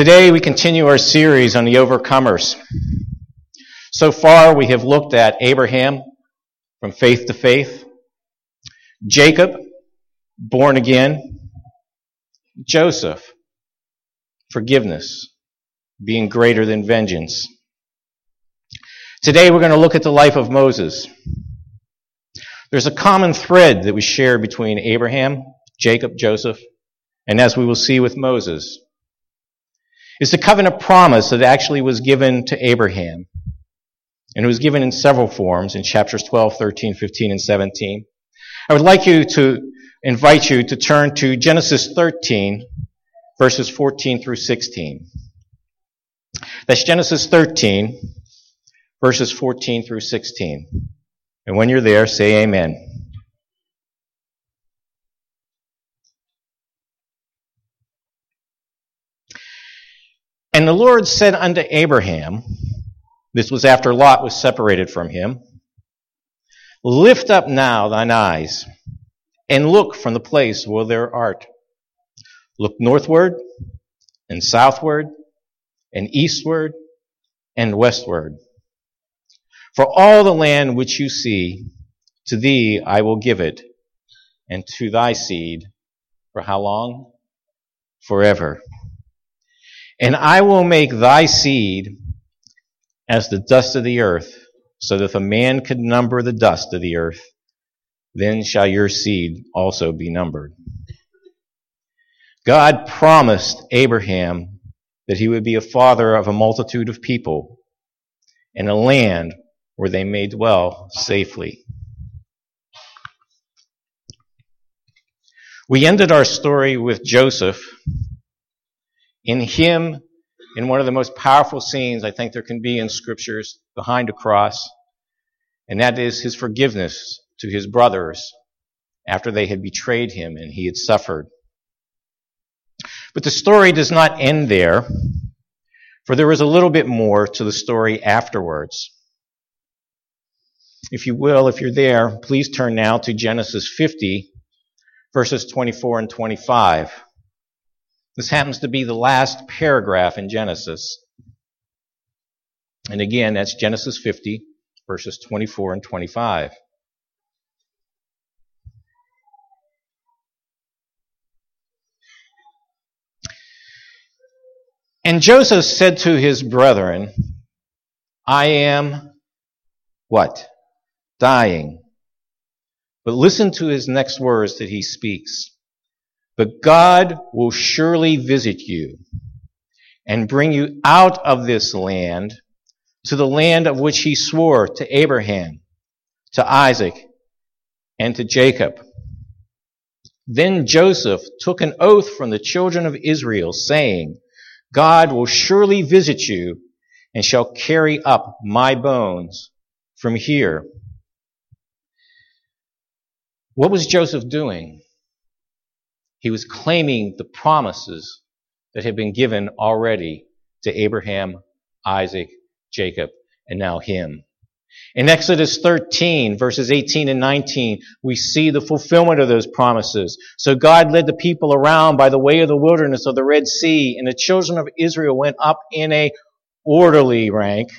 Today we continue our series on the overcomers. So far we have looked at Abraham from faith to faith, Jacob, born again, Joseph, forgiveness, being greater than vengeance. Today we're going to look at the life of Moses. There's a common thread that we share between Abraham, Jacob, Joseph, and as we will see with Moses is the covenant promise that actually was given to Abraham. And it was given in several forms in chapters 12, 13, 15, and 17. I would like you to invite you to turn to Genesis 13, verses 14 through 16. That's Genesis 13, verses 14 through 16. And when you're there, say amen. And the Lord said unto Abraham, this was after Lot was separated from him, Lift up now thine eyes, and look from the place where thou art. Look northward, and southward, and eastward, and westward. For all the land which you see, to thee I will give it, and to thy seed. For how long? Forever. And I will make thy seed as the dust of the earth, so that if a man could number the dust of the earth, then shall your seed also be numbered. God promised Abraham that he would be a father of a multitude of people in a land where they may dwell safely. We ended our story with Joseph in him, in one of the most powerful scenes I think there can be in scriptures behind a cross, and that is his forgiveness to his brothers after they had betrayed him and he had suffered. But the story does not end there, for there is a little bit more to the story afterwards. If you will, if you're there, please turn now to Genesis 50, verses 24 and 25. This happens to be the last paragraph in Genesis. And again, that's Genesis 50, verses 24 and 25. And Joseph said to his brethren, I am what? Dying. But listen to his next words that he speaks. But God will surely visit you and bring you out of this land to the land of which he swore to Abraham, to Isaac, and to Jacob. Then Joseph took an oath from the children of Israel, saying, God will surely visit you and shall carry up my bones from here. What was Joseph doing? He was claiming the promises that had been given already to Abraham, Isaac, Jacob, and now him. In Exodus 13, verses 18 and 19, we see the fulfillment of those promises. So God led the people around by the way of the wilderness of the Red Sea, and the children of Israel went up in a orderly rank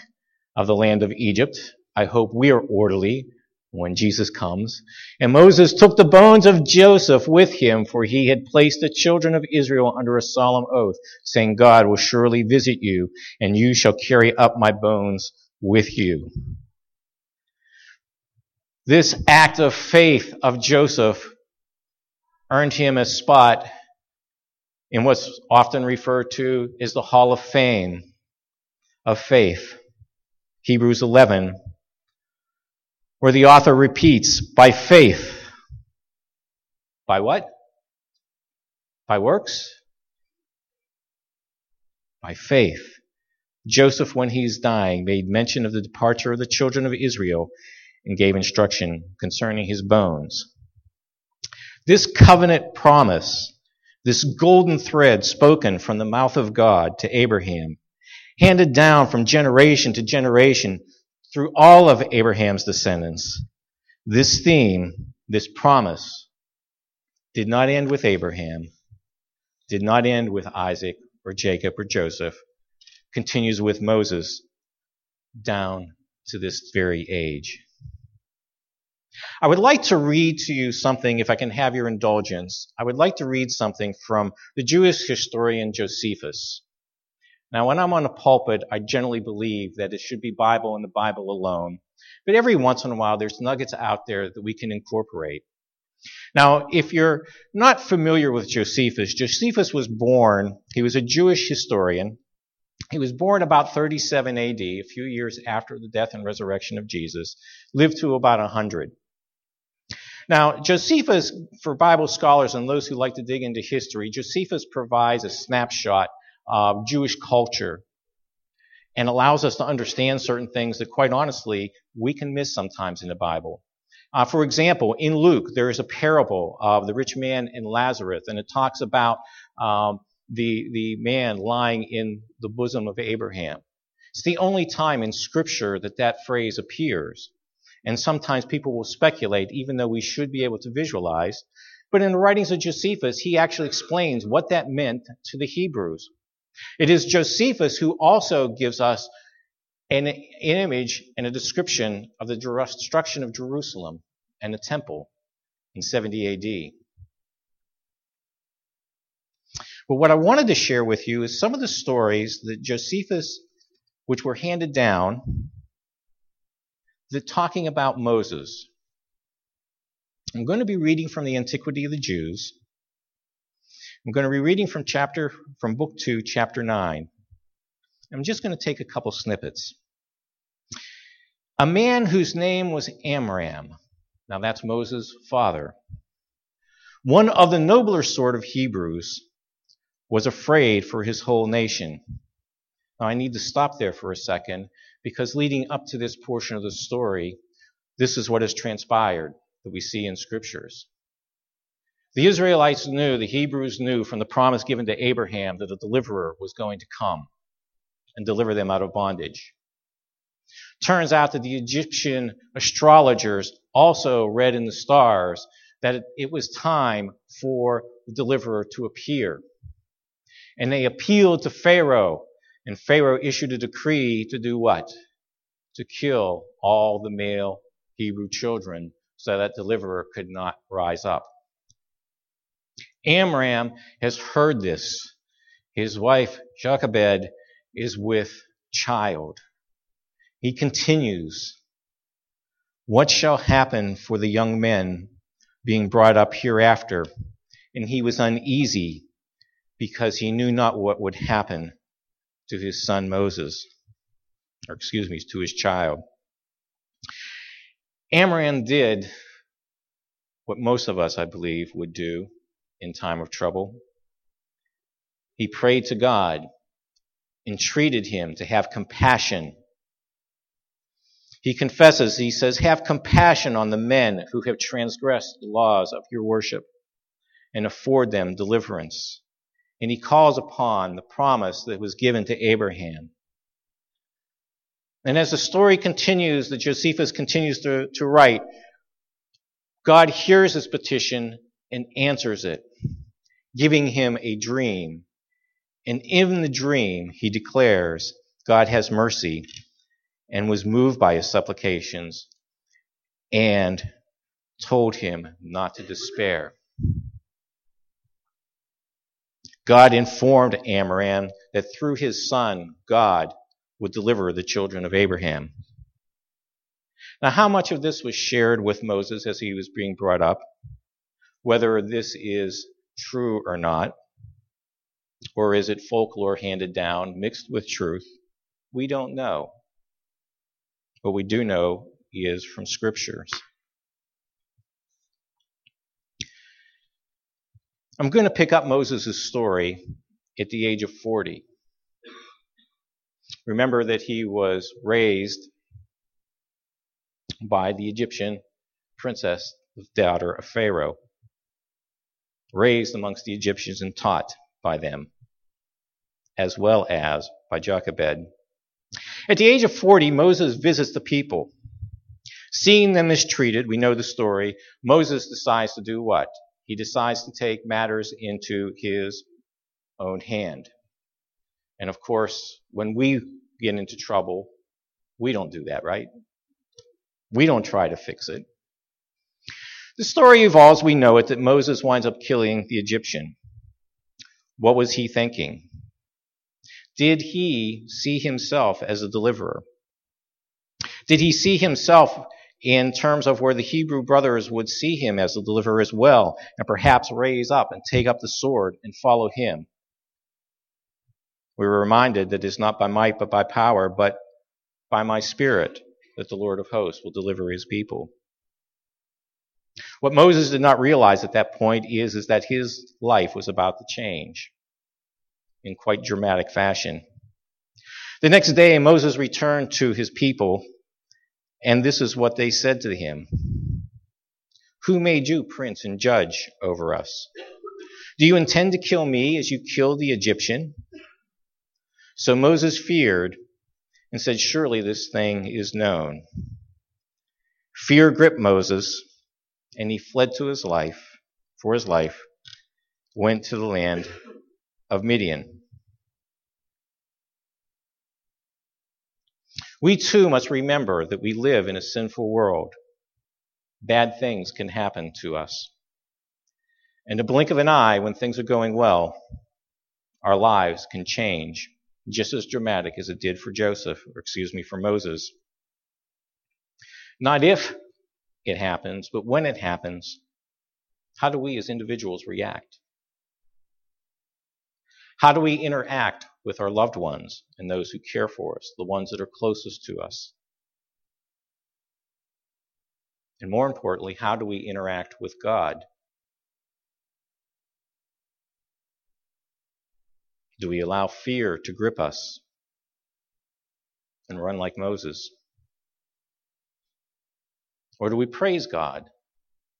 of the land of Egypt. I hope we are orderly when Jesus comes. And Moses took the bones of Joseph with him, for he had placed the children of Israel under a solemn oath, saying, God will surely visit you, and you shall carry up my bones with you. This act of faith of Joseph earned him a spot in what's often referred to as the Hall of Fame of faith. Hebrews 11 where the author repeats, by faith. By what? By works? By faith. Joseph, when he's dying, made mention of the departure of the children of Israel and gave instruction concerning his bones. This covenant promise, this golden thread spoken from the mouth of God to Abraham, handed down from generation to generation, through all of Abraham's descendants, this theme, this promise, did not end with Abraham, did not end with Isaac or Jacob or Joseph, continues with Moses down to this very age. I would like to read to you something, if I can have your indulgence. I would like to read something from the Jewish historian Josephus. Now, when I'm on a pulpit, I generally believe that it should be Bible and the Bible alone. But every once in a while, there's nuggets out there that we can incorporate. Now, if you're not familiar with Josephus, Josephus was born, he was a Jewish historian. He was born about 37 AD, a few years after the death and resurrection of Jesus, lived to about 100. Now, Josephus, for Bible scholars and those who like to dig into history, Josephus provides a snapshot of Jewish culture and allows us to understand certain things that, quite honestly, we can miss sometimes in the Bible. Uh, for example, in Luke, there is a parable of the rich man and Lazarus, and it talks about um, the, the man lying in the bosom of Abraham. It's the only time in Scripture that that phrase appears. And sometimes people will speculate, even though we should be able to visualize. But in the writings of Josephus, he actually explains what that meant to the Hebrews. It is Josephus who also gives us an, image and a description of the destruction of Jerusalem and the temple in 70 AD. But what I wanted to share with you is some of the stories that Josephus, which were handed down, that talking about Moses. I'm going to be reading from the Antiquity of the Jews. I'm going to be reading from chapter from book 2, chapter 9. I'm just going to take a couple snippets. A man whose name was Amram. Now that's Moses' father. One of the nobler sort of Hebrews was afraid for his whole nation. Now I need to stop there for a second because leading up to this portion of the story, this is what has transpired that we see in scriptures. The Israelites knew, the Hebrews knew from the promise given to Abraham that a deliverer was going to come and deliver them out of bondage. Turns out that the Egyptian astrologers also read in the stars that it was time for the deliverer to appear. And they appealed to Pharaoh, and Pharaoh issued a decree to do what? To kill all the male Hebrew children so that deliverer could not rise up. Amram has heard this. His wife, Jochebed, is with child. He continues, What shall happen for the young men being brought up hereafter? And he was uneasy because he knew not what would happen to his son Moses, or excuse me, to his child. Amram did what most of us, I believe, would do in time of trouble. He prayed to God, entreated him to have compassion. He confesses, he says, Have compassion on the men who have transgressed the laws of your worship and afford them deliverance. And he calls upon the promise that was given to Abraham. And as the story continues, that Josephus continues to, to write, God hears his petition and answers it, giving him a dream. And in the dream, he declares God has mercy and was moved by his supplications and told him not to despair. God informed Amram that through his son, God would deliver the children of Abraham. Now, how much of this was shared with Moses as he was being brought up? Whether this is true or not, or is it folklore handed down mixed with truth, we don't know. What we do know is from scriptures. I'm going to pick up Moses' story at the age of 40. Remember that he was raised by the Egyptian princess, the daughter of Pharaoh raised amongst the Egyptians and taught by them, as well as by Jochebed. At the age of 40, Moses visits the people. Seeing them mistreated, we know the story, Moses decides to do what? He decides to take matters into his own hand. And of course, when we get into trouble, we don't do that, right? We don't try to fix it. The story evolves, we know it, that Moses winds up killing the Egyptian. What was he thinking? Did he see himself as a deliverer? Did he see himself in terms of where the Hebrew brothers would see him as a deliverer as well, and perhaps raise up and take up the sword and follow him? We were reminded that it's not by might but by power, but by my spirit that the Lord of hosts will deliver his people. What Moses did not realize at that point is, is that his life was about to change in quite dramatic fashion. The next day, Moses returned to his people, and this is what they said to him Who made you prince and judge over us? Do you intend to kill me as you killed the Egyptian? So Moses feared and said, Surely this thing is known. Fear gripped Moses, and he fled to his life, for his life, went to the land of Midian. We too must remember that we live in a sinful world. Bad things can happen to us. In a blink of an eye, when things are going well, our lives can change just as dramatic as it did for Joseph, or excuse me, for Moses. Not if it happens, but when it happens, how do we as individuals react? How do we interact with our loved ones and those who care for us, the ones that are closest to us? And more importantly, how do we interact with God? Do we allow fear to grip us and run like Moses? Or do we praise God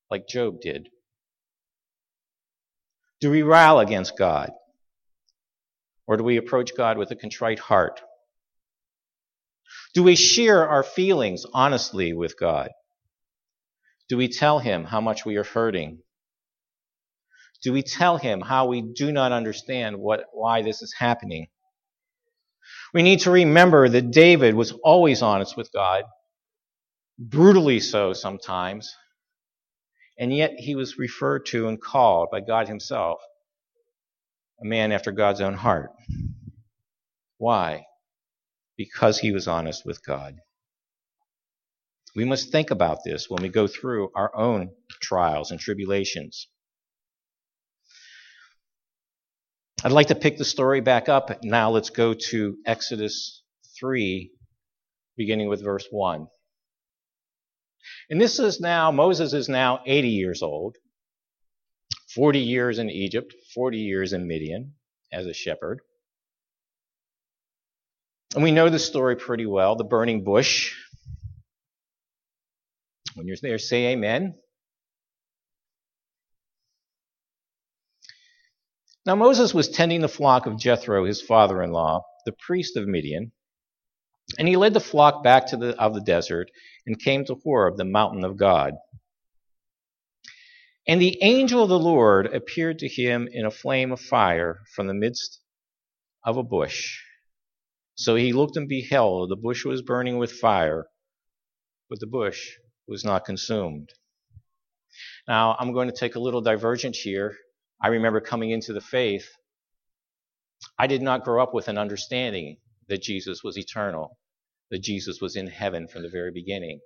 like Job did? Do we rail against God? Or do we approach God with a contrite heart? Do we share our feelings honestly with God? Do we tell Him how much we are hurting do we tell him how we do not understand what, why this is happening? We need to remember that David was always honest with God, brutally so sometimes, and yet he was referred to and called by God himself a man after God's own heart. Why? Because he was honest with God. We must think about this when we go through our own trials and tribulations. I'd like to pick the story back up. Now let's go to Exodus 3, beginning with verse 1. And this is now, Moses is now 80 years old, 40 years in Egypt, 40 years in Midian as a shepherd. And we know the story pretty well the burning bush. When you're there, say amen. Now Moses was tending the flock of Jethro, his father in law, the priest of Midian, and he led the flock back to the, of the desert and came to Horeb, the mountain of God. And the angel of the Lord appeared to him in a flame of fire from the midst of a bush. So he looked and beheld, the bush was burning with fire, but the bush was not consumed. Now, I'm going to take a little divergence here I remember coming into the faith, I did not grow up with an understanding that Jesus was eternal, that Jesus was in heaven from the very beginning.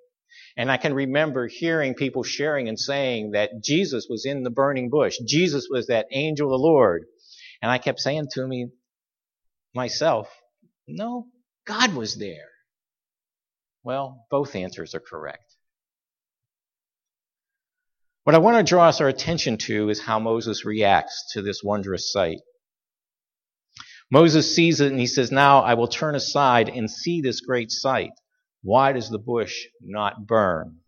And I can remember hearing people sharing and saying that Jesus was in the burning bush. Jesus was that angel of the Lord. And I kept saying to me, myself, no, God was there. Well, both answers are correct. What I want to draw our attention to is how Moses reacts to this wondrous sight. Moses sees it and he says, Now I will turn aside and see this great sight. Why does the bush not burn?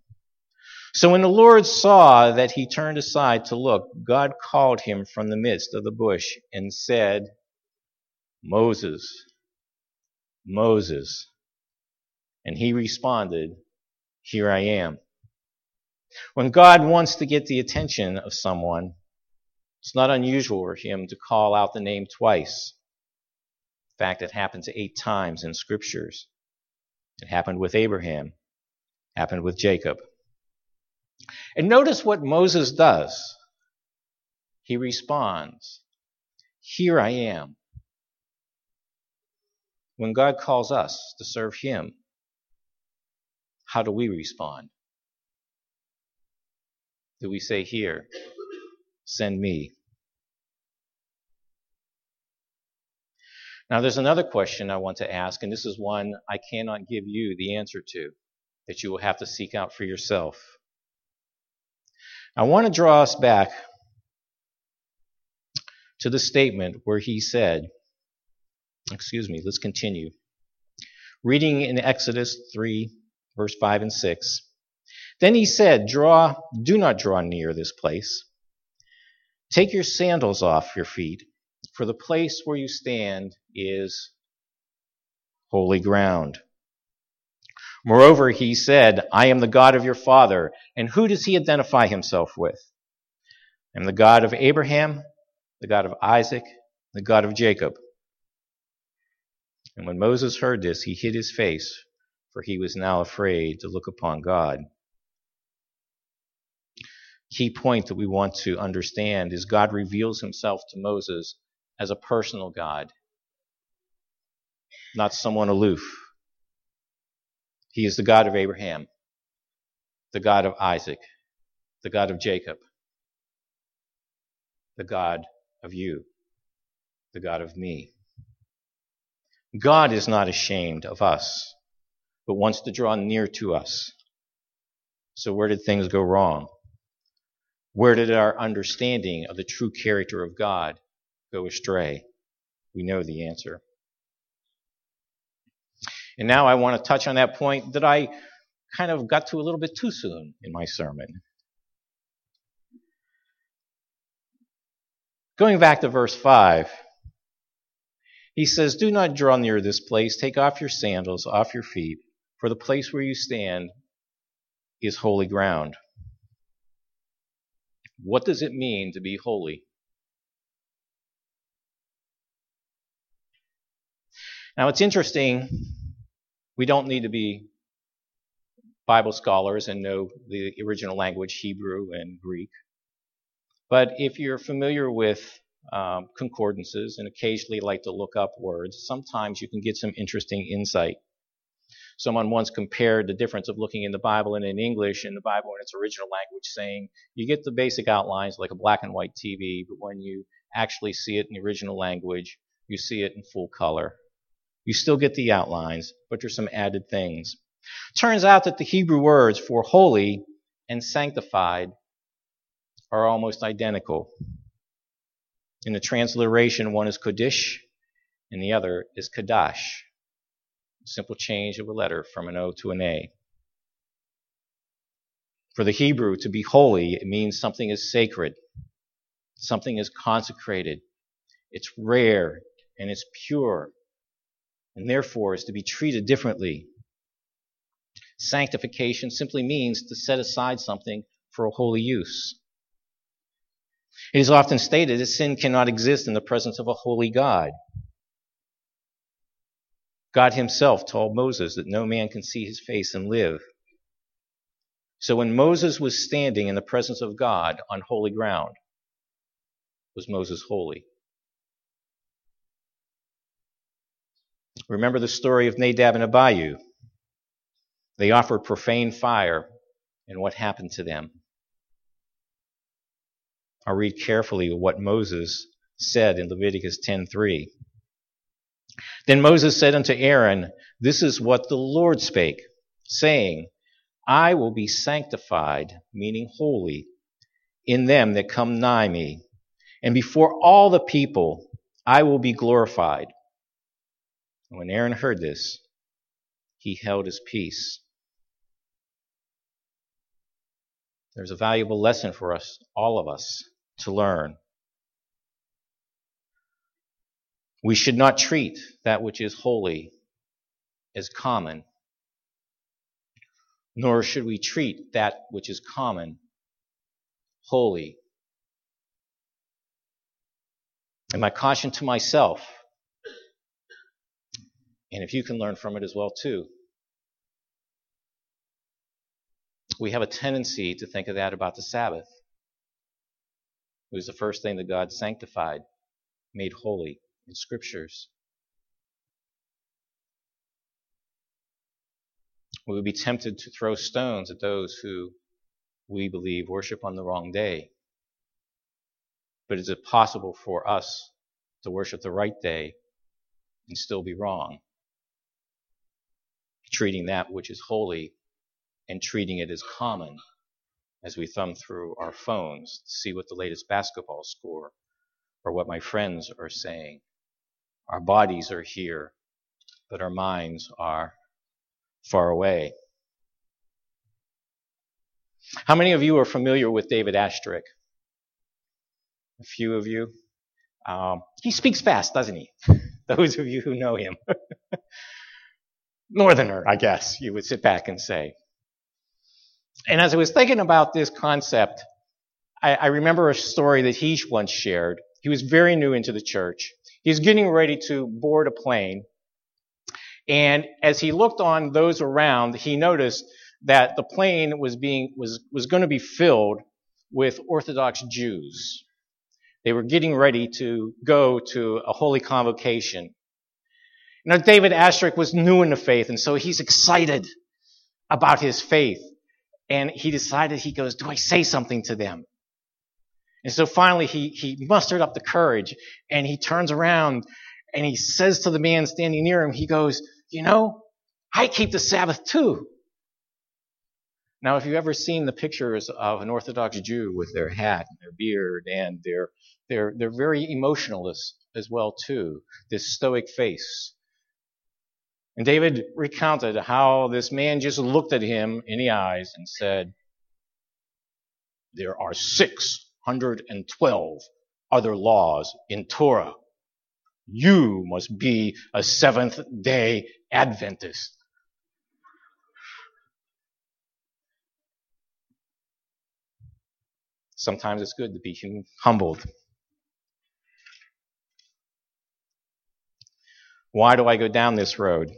So when the Lord saw that he turned aside to look, God called him from the midst of the bush and said, Moses, Moses. And he responded, Here I am. When God wants to get the attention of someone, it's not unusual for him to call out the name twice. In fact, it happens eight times in scriptures. It happened with Abraham, happened with Jacob. And notice what Moses does. He responds, Here I am. When God calls us to serve Him, how do we respond? Do we say, Here, send me? Now, there's another question I want to ask, and this is one I cannot give you the answer to, that you will have to seek out for yourself. I want to draw us back to the statement where he said, excuse me, let's continue. Reading in Exodus 3, verse 5 and 6. Then he said, Draw, do not draw near this place. Take your sandals off your feet, for the place where you stand is holy ground. Moreover, he said, I am the God of your father. And who does he identify himself with? I am the God of Abraham, the God of Isaac, the God of Jacob. And when Moses heard this, he hid his face, for he was now afraid to look upon God. Key point that we want to understand is God reveals himself to Moses as a personal God, not someone aloof. He is the God of Abraham, the God of Isaac, the God of Jacob, the God of you, the God of me. God is not ashamed of us, but wants to draw near to us. So, where did things go wrong? Where did our understanding of the true character of God go astray? We know the answer. And now I want to touch on that point that I kind of got to a little bit too soon in my sermon. Going back to verse 5, he says, Do not draw near this place. Take off your sandals off your feet, for the place where you stand is holy ground. What does it mean to be holy? Now, it's interesting we don't need to be Bible scholars and know the original language, Hebrew and Greek. But if you're familiar with um, concordances and occasionally like to look up words, sometimes you can get some interesting insight. Someone once compared the difference of looking in the Bible and in English and the Bible in its original language, saying you get the basic outlines like a black and white TV, but when you actually see it in the original language, you see it in full color. You still get the outlines, but there's some added things. Turns out that the Hebrew words for holy and sanctified are almost identical. In the transliteration, one is Kodesh and the other is Kadash. Simple change of a letter from an O to an A. For the Hebrew, to be holy, it means something is sacred, something is consecrated, it's rare, and it's pure and therefore is to be treated differently. Sanctification simply means to set aside something for a holy use. It is often stated that sin cannot exist in the presence of a holy God. God himself told Moses that no man can see his face and live. So when Moses was standing in the presence of God on holy ground, was Moses holy? Remember the story of Nadab and Abihu. They offered profane fire, and what happened to them? I'll read carefully what Moses said in Leviticus 10:3. Then Moses said unto Aaron, This is what the Lord spake, saying, I will be sanctified, meaning holy, in them that come nigh me, and before all the people I will be glorified. And when Aaron heard this, he held his peace. There's a valuable lesson for us, all of us, to learn. We should not treat that which is holy as common, nor should we treat that which is common holy. And my caution to myself And if you can learn from it as well, too. We have a tendency to think of that about the Sabbath. It was the first thing that God sanctified, made holy in scriptures. We would be tempted to throw stones at those who we believe worship on the wrong day. But is it possible for us to worship the right day and still be wrong? Treating that which is holy and treating it as common as we thumb through our phones to see what the latest basketball score or what my friends are saying. Our bodies are here, but our minds are far away. How many of you are familiar with David Asscherick? A few of you. Um, he speaks fast, doesn't he? Those of you who know him. Northerner, I guess you would sit back and say. And as I was thinking about this concept, I, I remember a story that he once shared. He was very new into the church. He was getting ready to board a plane. And as he looked on those around, he noticed that the plane was being was was going to be filled with Orthodox Jews. They were getting ready to go to a holy convocation. Now David Asscherick was new in the faith, and so he's excited about his faith. And he decided, he goes, do I say something to them? And so finally he, he mustered up the courage and he turns around and he says to the man standing near him, he goes, you know, I keep the Sabbath too. Now, if you've ever seen the pictures of an Orthodox Jew with their hat and their beard and their, they're, they're very emotionalist as well too, this stoic face. And David recounted how this man just looked at him in the eyes and said, there are 612 other laws in Torah. You must be a seventh day Adventist. Sometimes it's good to be humbled. Why do I go down this road?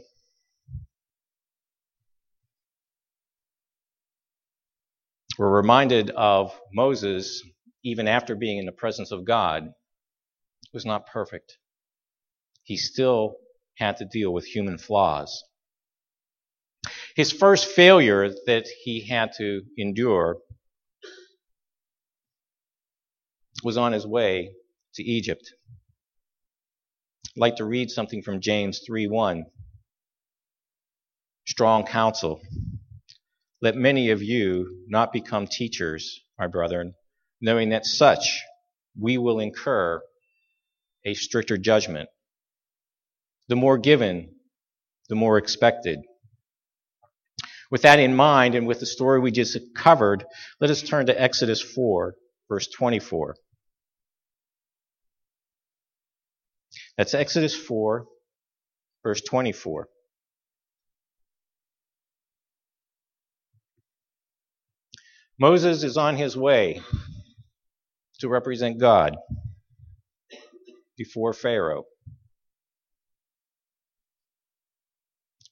We're reminded of Moses, even after being in the presence of God, was not perfect. He still had to deal with human flaws. His first failure that he had to endure was on his way to Egypt. I'd like to read something from James 3:1. Strong counsel. Let many of you not become teachers, my brethren, knowing that such we will incur a stricter judgment. The more given, the more expected. With that in mind, and with the story we just covered, let us turn to Exodus 4, verse 24. That's Exodus 4, verse 24. Moses is on his way to represent God before Pharaoh.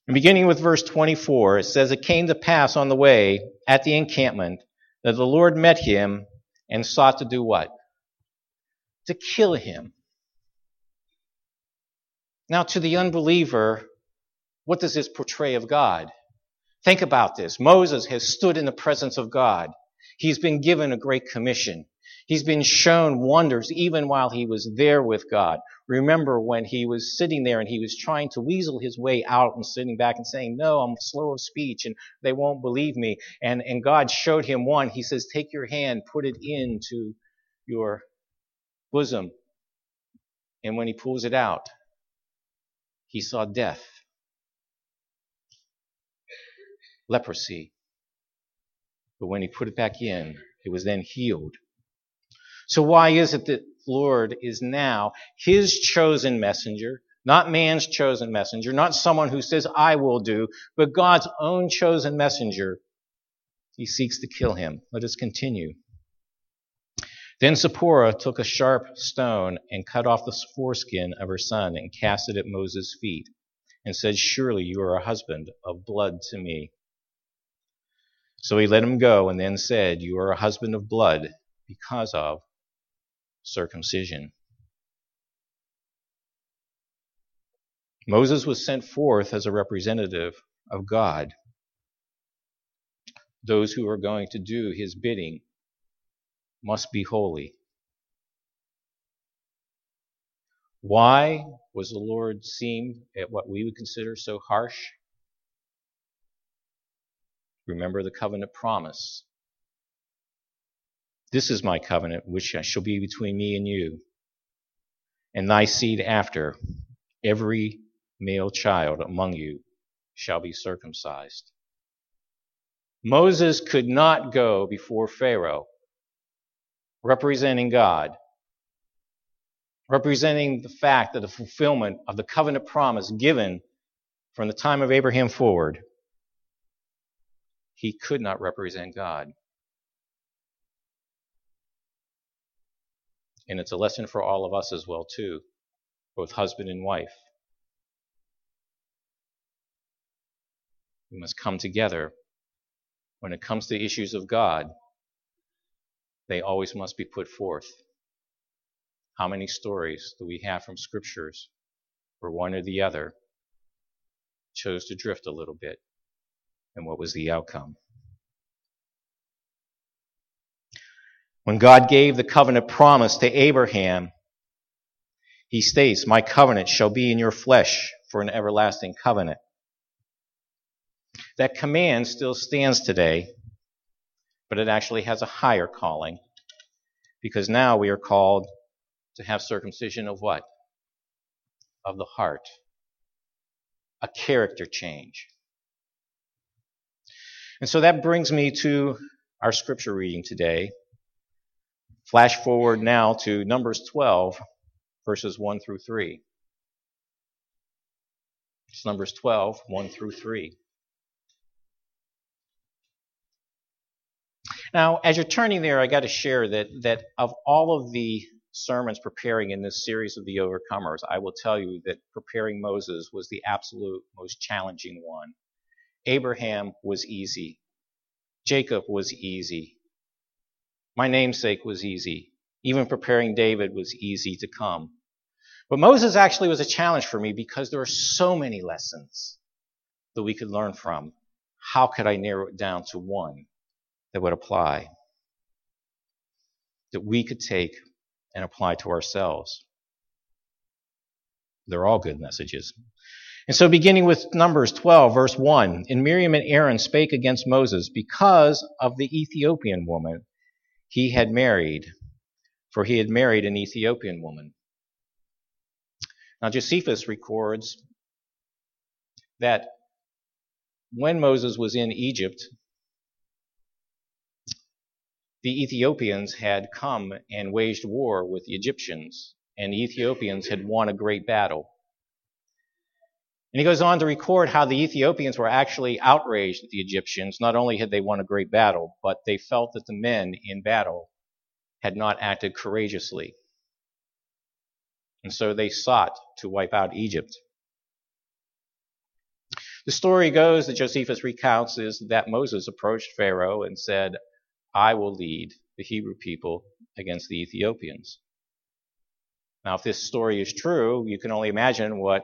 And beginning with verse 24, it says, It came to pass on the way at the encampment that the Lord met him and sought to do what? To kill him. Now, to the unbeliever, what does this portray of God? Think about this. Moses has stood in the presence of God. He's been given a great commission. He's been shown wonders even while he was there with God. Remember when he was sitting there and he was trying to weasel his way out and sitting back and saying, No, I'm slow of speech and they won't believe me. And, and God showed him one. He says, Take your hand, put it into your bosom. And when he pulls it out, he saw death, leprosy. But when he put it back in, it was then healed. So why is it that Lord is now his chosen messenger, not man's chosen messenger, not someone who says, I will do, but God's own chosen messenger? He seeks to kill him. Let us continue. Then Zipporah took a sharp stone and cut off the foreskin of her son and cast it at Moses' feet and said, Surely you are a husband of blood to me. So he let him go and then said, You are a husband of blood because of circumcision. Moses was sent forth as a representative of God. Those who are going to do his bidding must be holy. Why was the Lord seemed at what we would consider so harsh? Remember the covenant promise. This is my covenant which shall be between me and you, and thy seed after. Every male child among you shall be circumcised. Moses could not go before Pharaoh representing God representing the fact that the fulfillment of the covenant promise given from the time of Abraham forward, he could not represent God. And it's a lesson for all of us as well, too, both husband and wife. We must come together. When it comes to issues of God, they always must be put forth. How many stories do we have from scriptures where one or the other chose to drift a little bit? And what was the outcome? When God gave the covenant promise to Abraham, he states, My covenant shall be in your flesh for an everlasting covenant. That command still stands today, but it actually has a higher calling because now we are called to have circumcision of what? Of the heart. A character change. And so that brings me to our scripture reading today. Flash forward now to Numbers 12, verses 1 through 3. It's Numbers 12, 1 through 3. Now, as you're turning there, I got to share that, that of all of the sermons preparing in this series of the overcomers, I will tell you that preparing Moses was the absolute most challenging one. Abraham was easy. Jacob was easy. My namesake was easy. Even preparing David was easy to come. But Moses actually was a challenge for me because there are so many lessons that we could learn from. How could I narrow it down to one that would apply? That we could take and apply to ourselves. They're all good messages. And so, beginning with Numbers 12, verse 1, and Miriam and Aaron spake against Moses because of the Ethiopian woman he had married, for he had married an Ethiopian woman. Now, Josephus records that when Moses was in Egypt, the Ethiopians had come and waged war with the Egyptians, and the Ethiopians had won a great battle. And he goes on to record how the Ethiopians were actually outraged at the Egyptians. Not only had they won a great battle, but they felt that the men in battle had not acted courageously. And so they sought to wipe out Egypt. The story goes that Josephus recounts is that Moses approached Pharaoh and said, I will lead the Hebrew people against the Ethiopians. Now, if this story is true, you can only imagine what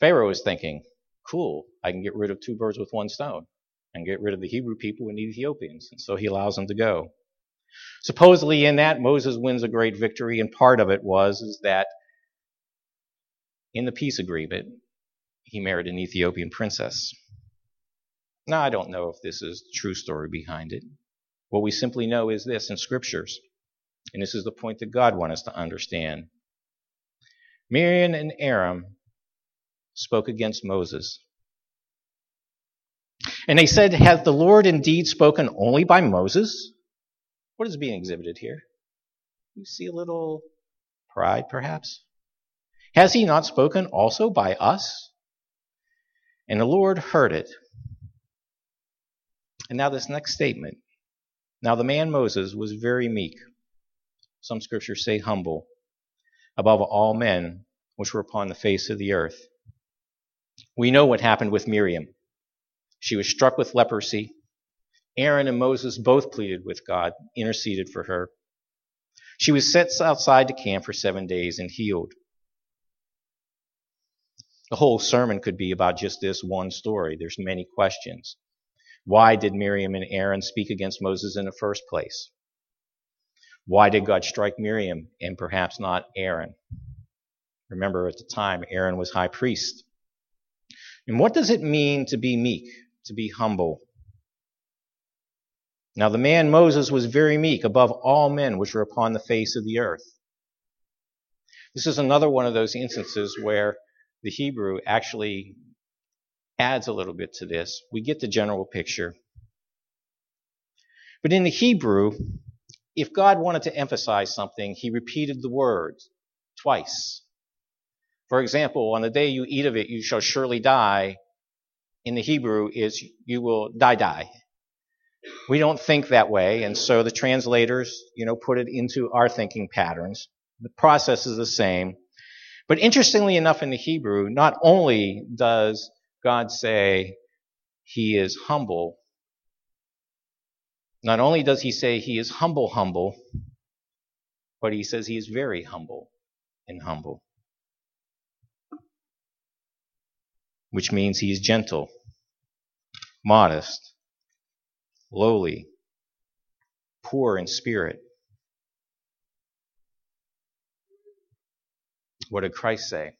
Pharaoh is thinking. Cool, I can get rid of two birds with one stone and get rid of the Hebrew people and Ethiopians. And so he allows them to go. Supposedly, in that, Moses wins a great victory, and part of it was is that in the peace agreement, he married an Ethiopian princess. Now, I don't know if this is the true story behind it. What we simply know is this in scriptures, and this is the point that God wants us to understand. Miriam and Aaron spoke against Moses. And they said, Hath the Lord indeed spoken only by Moses? What is being exhibited here? You see a little pride, perhaps? Has he not spoken also by us? And the Lord heard it. And now, this next statement now the man Moses was very meek, some scriptures say humble, above all men which were upon the face of the earth. We know what happened with Miriam. She was struck with leprosy. Aaron and Moses both pleaded with God, interceded for her. She was set outside the camp for seven days and healed. The whole sermon could be about just this one story. There's many questions. Why did Miriam and Aaron speak against Moses in the first place? Why did God strike Miriam and perhaps not Aaron? Remember, at the time, Aaron was high priest. And what does it mean to be meek, to be humble? Now, the man Moses was very meek above all men which were upon the face of the earth. This is another one of those instances where the Hebrew actually adds a little bit to this. We get the general picture. But in the Hebrew, if God wanted to emphasize something, he repeated the word twice. For example, on the day you eat of it, you shall surely die. In the Hebrew is you will die, die. We don't think that way, and so the translators, you know, put it into our thinking patterns. The process is the same. But interestingly enough, in the Hebrew, not only does God say he is humble, not only does he say he is humble, humble, but he says he is very humble and humble. Which means he is gentle, modest, lowly, poor in spirit. What did Christ say?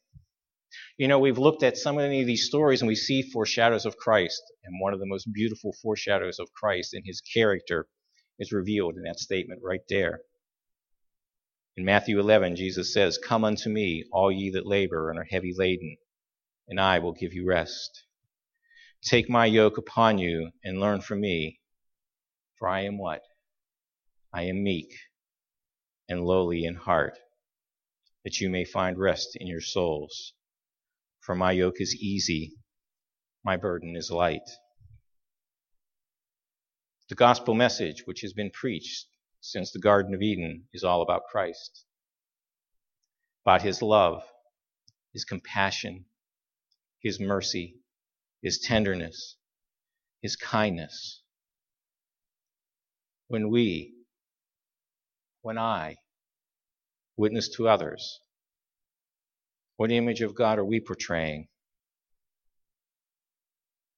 You know, we've looked at so many of these stories and we see foreshadows of Christ. And one of the most beautiful foreshadows of Christ in his character is revealed in that statement right there. In Matthew 11, Jesus says, Come unto me, all ye that labor and are heavy laden, and I will give you rest. Take my yoke upon you and learn from me, for I am what? I am meek and lowly in heart, that you may find rest in your souls. For my yoke is easy, my burden is light. The gospel message, which has been preached since the Garden of Eden, is all about Christ, about his love, his compassion, his mercy, his tenderness, his kindness. When we, when I, witness to others, what image of God are we portraying?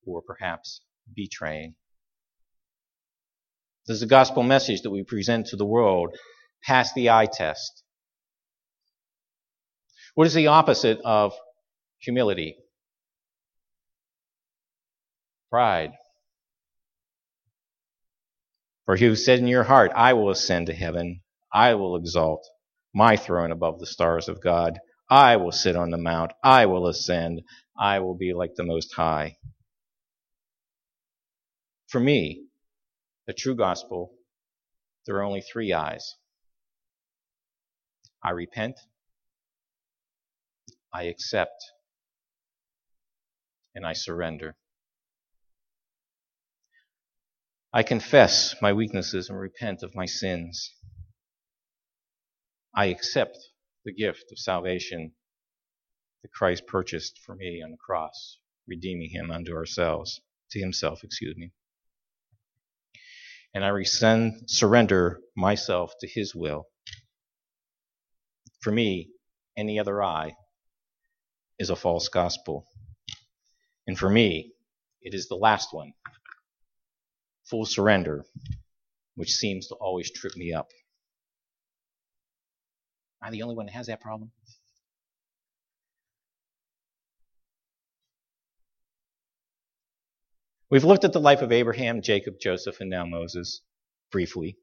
Or perhaps betraying? Does the gospel message that we present to the world pass the eye test? What is the opposite of humility? Pride. For you said in your heart, I will ascend to heaven, I will exalt my throne above the stars of God. I will sit on the mount. I will ascend. I will be like the Most High. For me, the true gospel, there are only three eyes. I repent, I accept, and I surrender. I confess my weaknesses and repent of my sins. I accept the gift of salvation that Christ purchased for me on the cross, redeeming him unto ourselves, to himself, excuse me. And I resend, surrender myself to his will. For me, any other eye is a false gospel. And for me, it is the last one, full surrender, which seems to always trip me up. Am I the only one that has that problem? We've looked at the life of Abraham, Jacob, Joseph, and now Moses briefly.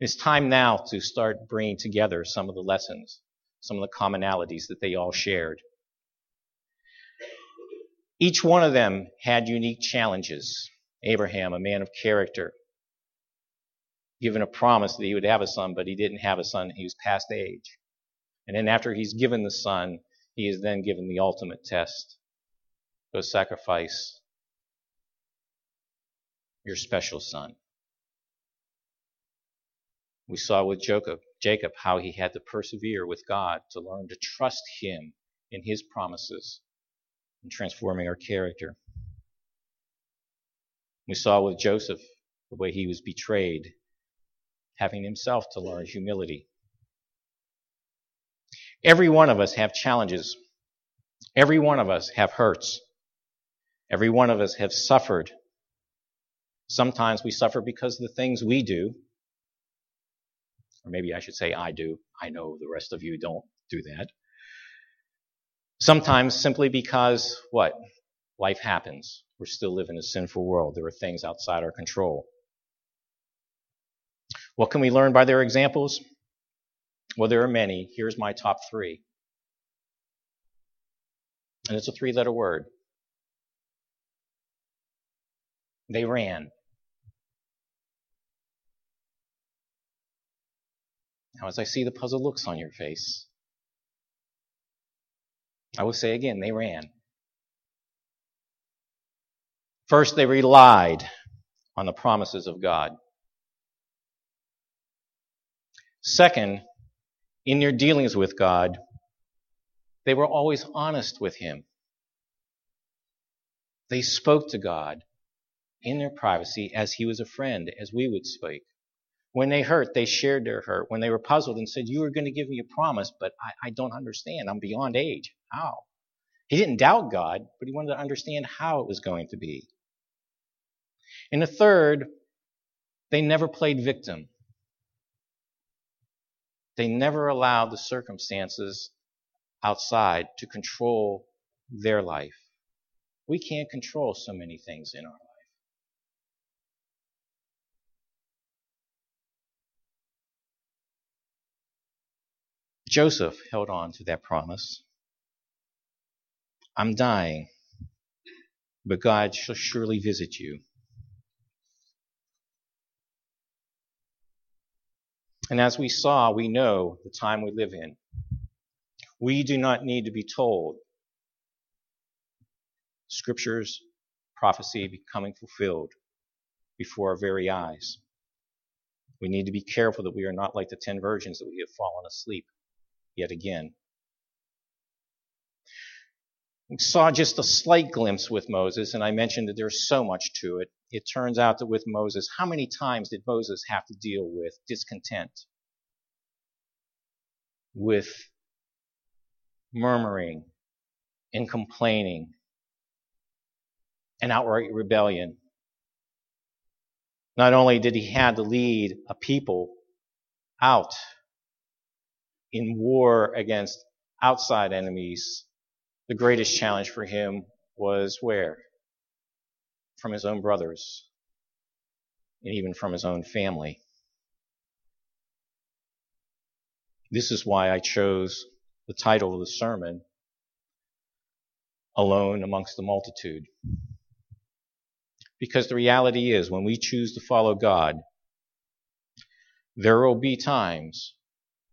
It's time now to start bringing together some of the lessons, some of the commonalities that they all shared. Each one of them had unique challenges. Abraham, a man of character, given a promise that he would have a son, but he didn't have a son. He was past age. And then after he's given the son, he is then given the ultimate test. Go sacrifice your special son. We saw with Jacob, Jacob how he had to persevere with God to learn to trust him in His promises and transforming our character. We saw with Joseph the way he was betrayed, having himself to learn humility. Every one of us have challenges. Every one of us have hurts. Every one of us have suffered. Sometimes we suffer because of the things we do. Or maybe I should say I do. I know the rest of you don't do that. Sometimes simply because what? Life happens. We're still live in a sinful world. There are things outside our control. What can we learn by their examples? Well, there are many. Here's my top three. And it's a three letter word. They ran. Now, as I see the puzzled looks on your face, I will say again, they ran. First, they relied on the promises of God. Second, in their dealings with God, they were always honest with Him. They spoke to God in their privacy as He was a friend, as we would speak. When they hurt, they shared their hurt. When they were puzzled and said, You were going to give me a promise, but I, I don't understand. I'm beyond age. How? He didn't doubt God, but he wanted to understand how it was going to be. And the third, they never played victim. They never allowed the circumstances outside to control their life. We can't control so many things in our life. Joseph held on to that promise. I'm dying, but God shall surely visit you. And as we saw, we know the time we live in. We do not need to be told scriptures, prophecy becoming fulfilled before our very eyes. We need to be careful that we are not like the ten virgins that we have fallen asleep yet again. We saw just a slight glimpse with Moses, and I mentioned that there's so much to it. It turns out that with Moses, how many times did Moses have to deal with discontent? With murmuring and complaining and outright rebellion. Not only did he have to lead a people out in war against outside enemies, the greatest challenge for him was where? From his own brothers, and even from his own family. This is why I chose the title of the sermon, Alone Amongst the Multitude. Because the reality is, when we choose to follow God, there will be times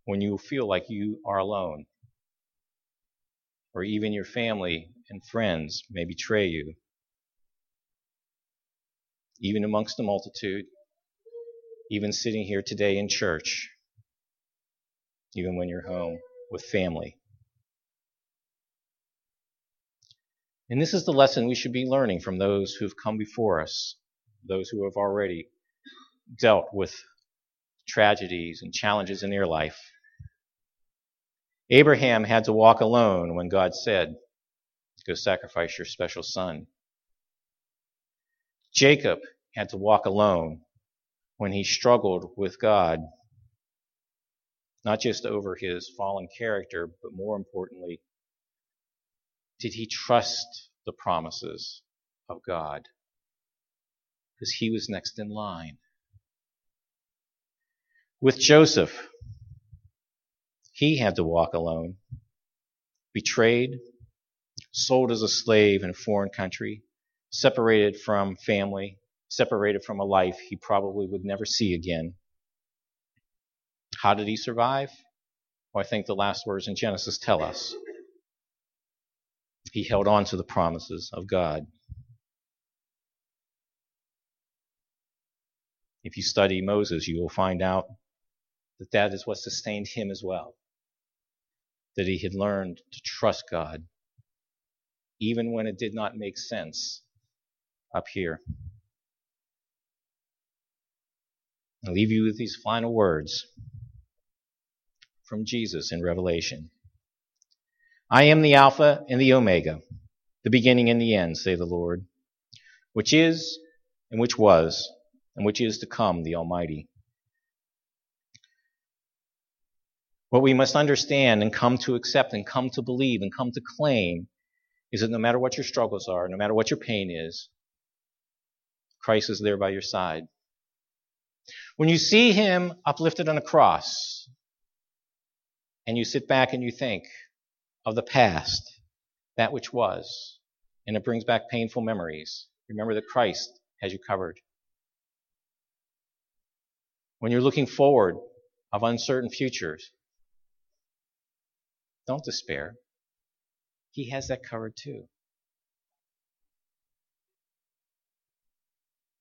when you feel like you are alone, or even your family and friends may betray you. Even amongst the multitude, even sitting here today in church, even when you're home with family. And this is the lesson we should be learning from those who've come before us, those who have already dealt with tragedies and challenges in their life. Abraham had to walk alone when God said, Go sacrifice your special son. Jacob had to walk alone when he struggled with God, not just over his fallen character, but more importantly, did he trust the promises of God? Because he was next in line. With Joseph, he had to walk alone. Betrayed, sold as a slave in a foreign country, separated from family, separated from a life he probably would never see again. How did he survive? Well, I think the last words in Genesis tell us. He held on to the promises of God. If you study Moses, you will find out that that is what sustained him as well. That he had learned to trust God, even when it did not make sense up here. I'll leave you with these final words from Jesus in Revelation. I am the Alpha and the Omega, the beginning and the end, say the Lord, which is, and which was, and which is to come, the Almighty. What we must understand and come to accept and come to believe and come to claim is that no matter what your struggles are, no matter what your pain is, Christ is there by your side. When you see him uplifted on a cross, and you sit back and you think of the past, that which was, and it brings back painful memories, remember that Christ has you covered. When you're looking forward of uncertain futures, don't despair. He has that covered too.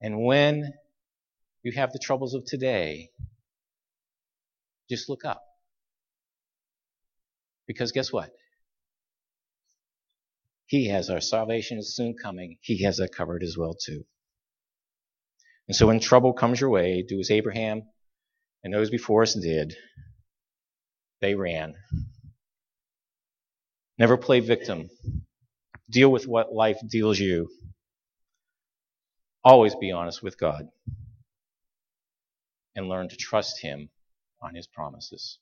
And when you have the troubles of today, just look up. Because guess what? He has our salvation is soon coming. He has that covered as well too. And so when trouble comes your way, do as Abraham and those before us did. They ran. Never play victim. Deal with what life deals you. Always be honest with God and learn to trust Him on His promises.